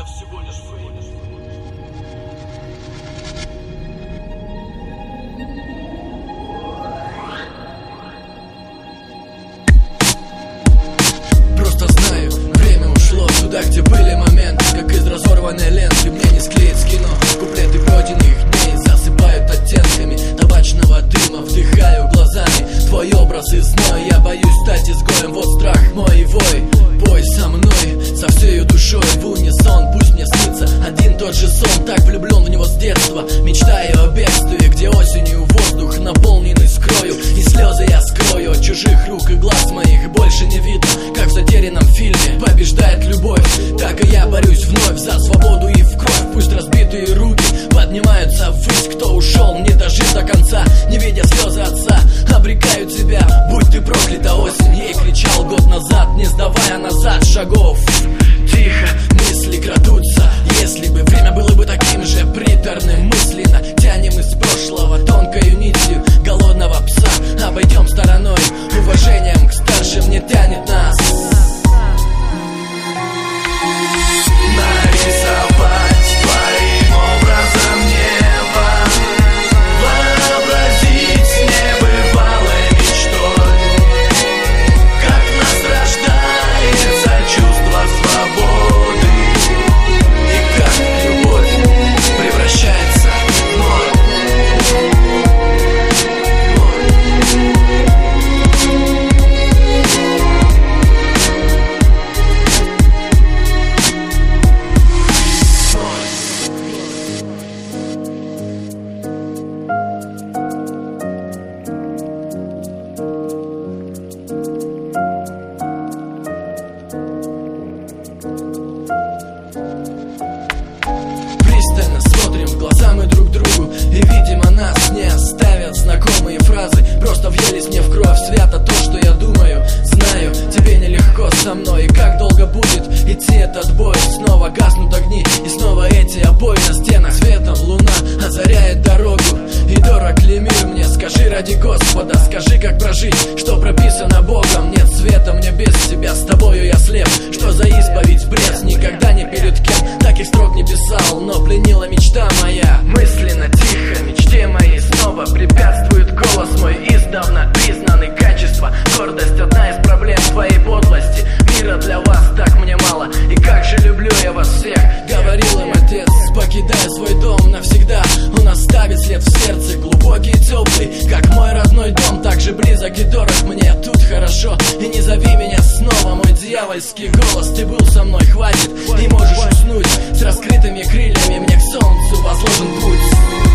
это всего лишь вы. не тянет на Все этот бой Снова гаснут огни и снова эти обои на стенах. Светом луна озаряет дорогу И дорог ли мир мне? Скажи ради Господа, скажи как прожить Что прописано Богом, нет света мне без тебя С тобою я слеп, что за исповедь в бред дороги дорог мне тут хорошо. И не зови меня снова, мой дьявольский голос. Ты был со мной, хватит, и можешь уснуть С раскрытыми крыльями. Мне к солнцу возложен путь.